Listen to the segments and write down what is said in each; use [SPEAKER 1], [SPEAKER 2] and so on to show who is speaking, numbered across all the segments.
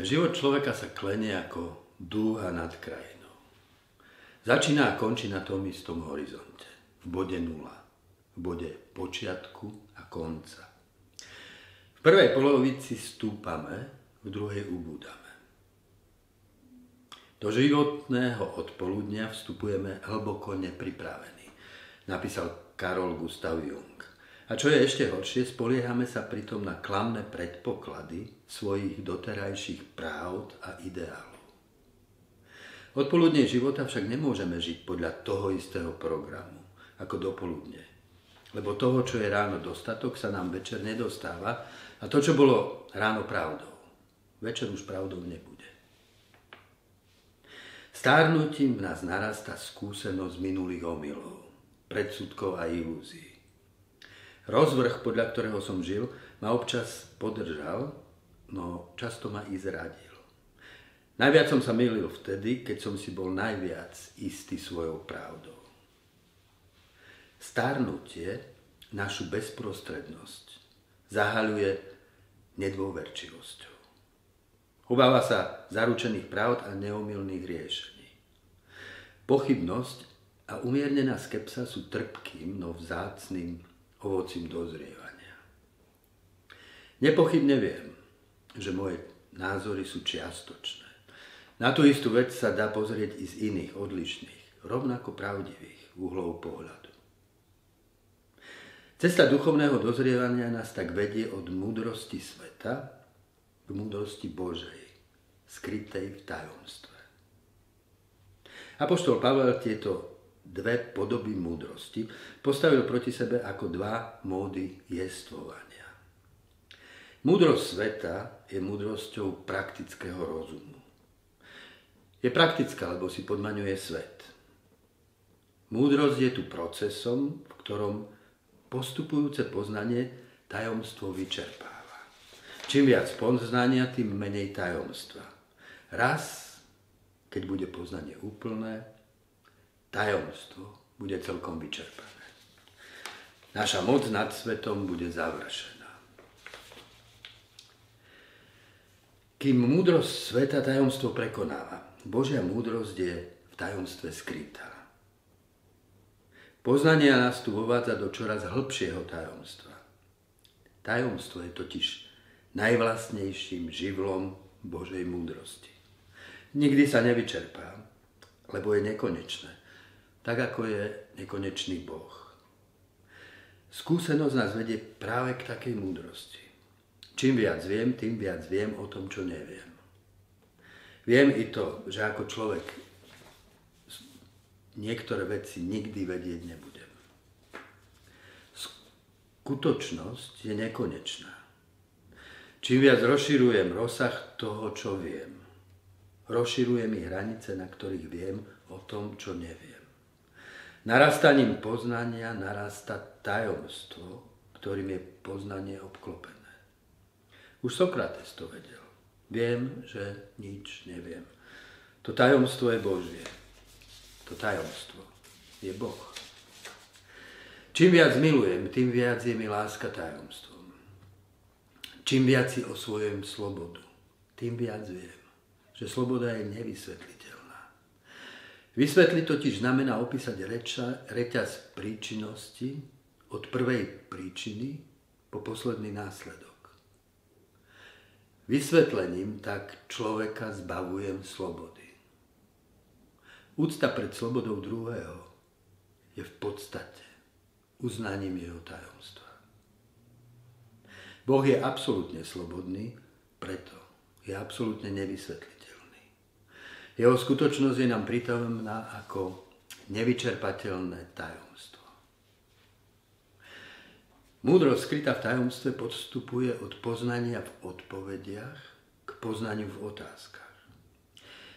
[SPEAKER 1] Život človeka sa klenie ako dúha nad krajinou. Začína a končí na tom istom horizonte, v bode nula, v bode počiatku a konca. V prvej polovici stúpame, v druhej ubúdame. Do životného odpoludnia vstupujeme hlboko nepripravení, napísal Karol Gustav Jung. A čo je ešte horšie, spoliehame sa pritom na klamné predpoklady svojich doterajších právd a ideálov. Odpoludne života však nemôžeme žiť podľa toho istého programu ako dopoludne. Lebo toho, čo je ráno dostatok, sa nám večer nedostáva a to, čo bolo ráno pravdou, večer už pravdou nebude. Stárnutím v nás narastá skúsenosť minulých omylov, predsudkov a ilúzií. Rozvrh, podľa ktorého som žil, ma občas podržal, no často ma i zradil. Najviac som sa milil vtedy, keď som si bol najviac istý svojou pravdou. Starnutie našu bezprostrednosť zahaľuje nedôverčivosťou. Obáva sa zaručených pravd a neomilných riešení. Pochybnosť a umiernená skepsa sú trpkým, no vzácným ovocím dozrievania. Nepochybne viem, že moje názory sú čiastočné. Na tú istú vec sa dá pozrieť i z iných, odlišných, rovnako pravdivých uhlov pohľadu. Cesta duchovného dozrievania nás tak vedie od múdrosti sveta k múdrosti Božej, skrytej v tajomstve. Apoštol Pavel tieto dve podoby múdrosti, postavil proti sebe ako dva módy jestvovania. Múdrosť sveta je múdrosťou praktického rozumu. Je praktická, lebo si podmaňuje svet. Múdrosť je tu procesom, v ktorom postupujúce poznanie tajomstvo vyčerpáva. Čím viac poznania, tým menej tajomstva. Raz, keď bude poznanie úplné, tajomstvo bude celkom vyčerpané. Naša moc nad svetom bude završená. Kým múdrosť sveta tajomstvo prekonáva, Božia múdrosť je v tajomstve skrytá. Poznanie nás tu uvádza do čoraz hĺbšieho tajomstva. Tajomstvo je totiž najvlastnejším živlom Božej múdrosti. Nikdy sa nevyčerpá, lebo je nekonečné tak ako je nekonečný Boh. Skúsenosť nás vedie práve k takej múdrosti. Čím viac viem, tým viac viem o tom, čo neviem. Viem i to, že ako človek niektoré veci nikdy vedieť nebudem. Skutočnosť je nekonečná. Čím viac rozširujem rozsah toho, čo viem, rozširujem i hranice, na ktorých viem o tom, čo neviem. Narastaním poznania narasta tajomstvo, ktorým je poznanie obklopené. Už Sokrates to vedel. Viem, že nič neviem. To tajomstvo je Božie. To tajomstvo je Boh. Čím viac milujem, tým viac je mi láska tajomstvom. Čím viac si osvojujem slobodu, tým viac viem, že sloboda je nevysvetliť Vysvetliť totiž znamená opísať reča, reťaz príčinnosti od prvej príčiny po posledný následok. Vysvetlením tak človeka zbavujem slobody. Úcta pred slobodou druhého je v podstate uznaním jeho tajomstva. Boh je absolútne slobodný, preto je absolútne nevysvetlý. Jeho skutočnosť je nám prítomná ako nevyčerpateľné tajomstvo. Múdrosť skrytá v tajomstve podstupuje od poznania v odpovediach k poznaniu v otázkach.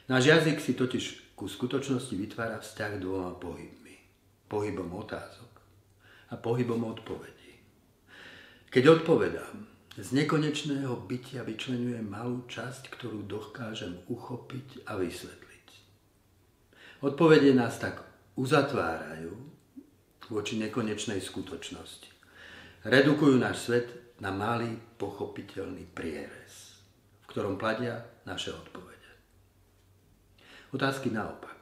[SPEAKER 1] Náš jazyk si totiž ku skutočnosti vytvára vzťah dvoma pohybmi. Pohybom otázok a pohybom odpovedí. Keď odpovedám, z nekonečného bytia vyčlenujem malú časť, ktorú dokážem uchopiť a vysvetliť. Odpovede nás tak uzatvárajú voči nekonečnej skutočnosti. Redukujú náš svet na malý pochopiteľný prierez, v ktorom pladia naše odpovede. Otázky naopak.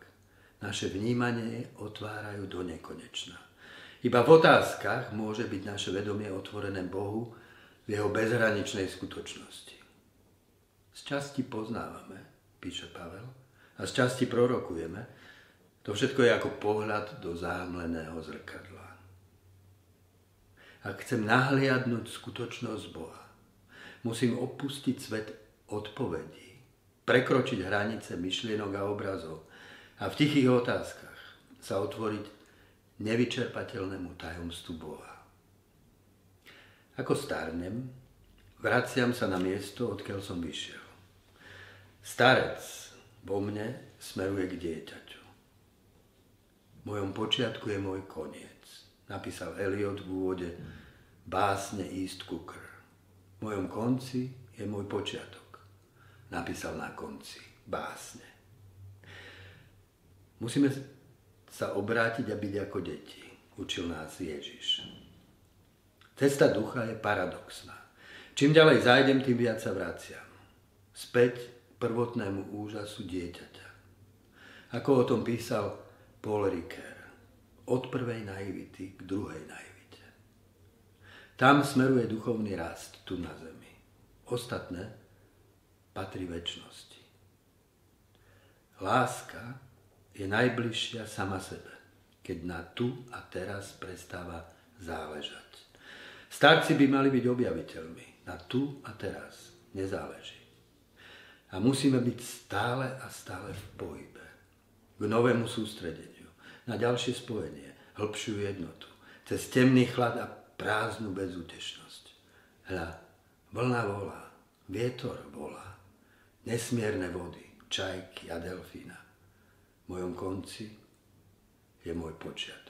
[SPEAKER 1] Naše vnímanie otvárajú do nekonečna. Iba v otázkach môže byť naše vedomie otvorené Bohu v jeho bezhraničnej skutočnosti. Z časti poznávame, píše Pavel, a z časti prorokujeme, to všetko je ako pohľad do zámleného zrkadla. Ak chcem nahliadnúť skutočnosť Boha, musím opustiť svet odpovedí, prekročiť hranice myšlienok a obrazov a v tichých otázkach sa otvoriť nevyčerpateľnému tajomstvu Boha. Ako starnem, vraciam sa na miesto, odkiaľ som vyšiel. Starec vo mne smeruje k dieťaťu. V mojom počiatku je môj koniec, napísal Eliot v úvode básne East Cooker. V mojom konci je môj počiatok, napísal na konci básne. Musíme sa obrátiť a byť ako deti, učil nás Ježiš. Cesta ducha je paradoxná. Čím ďalej zájdem, tým viac sa vraciam. Späť prvotnému úžasu dieťaťa. Ako o tom písal Paul Ricoeur. Od prvej naivity k druhej naivite. Tam smeruje duchovný rast tu na zemi. Ostatné patrí väčšnosti. Láska je najbližšia sama sebe, keď na tu a teraz prestáva záležať. Starci by mali byť objaviteľmi. Na tu a teraz nezáleží. A musíme byť stále a stále v pohybe. K novému sústredeniu, na ďalšie spojenie, hĺbšiu jednotu, cez temný chlad a prázdnu bezútešnosť. Hľa, vlna volá, vietor volá, nesmierne vody, čajky a delfína mojom konci je môj počiatok.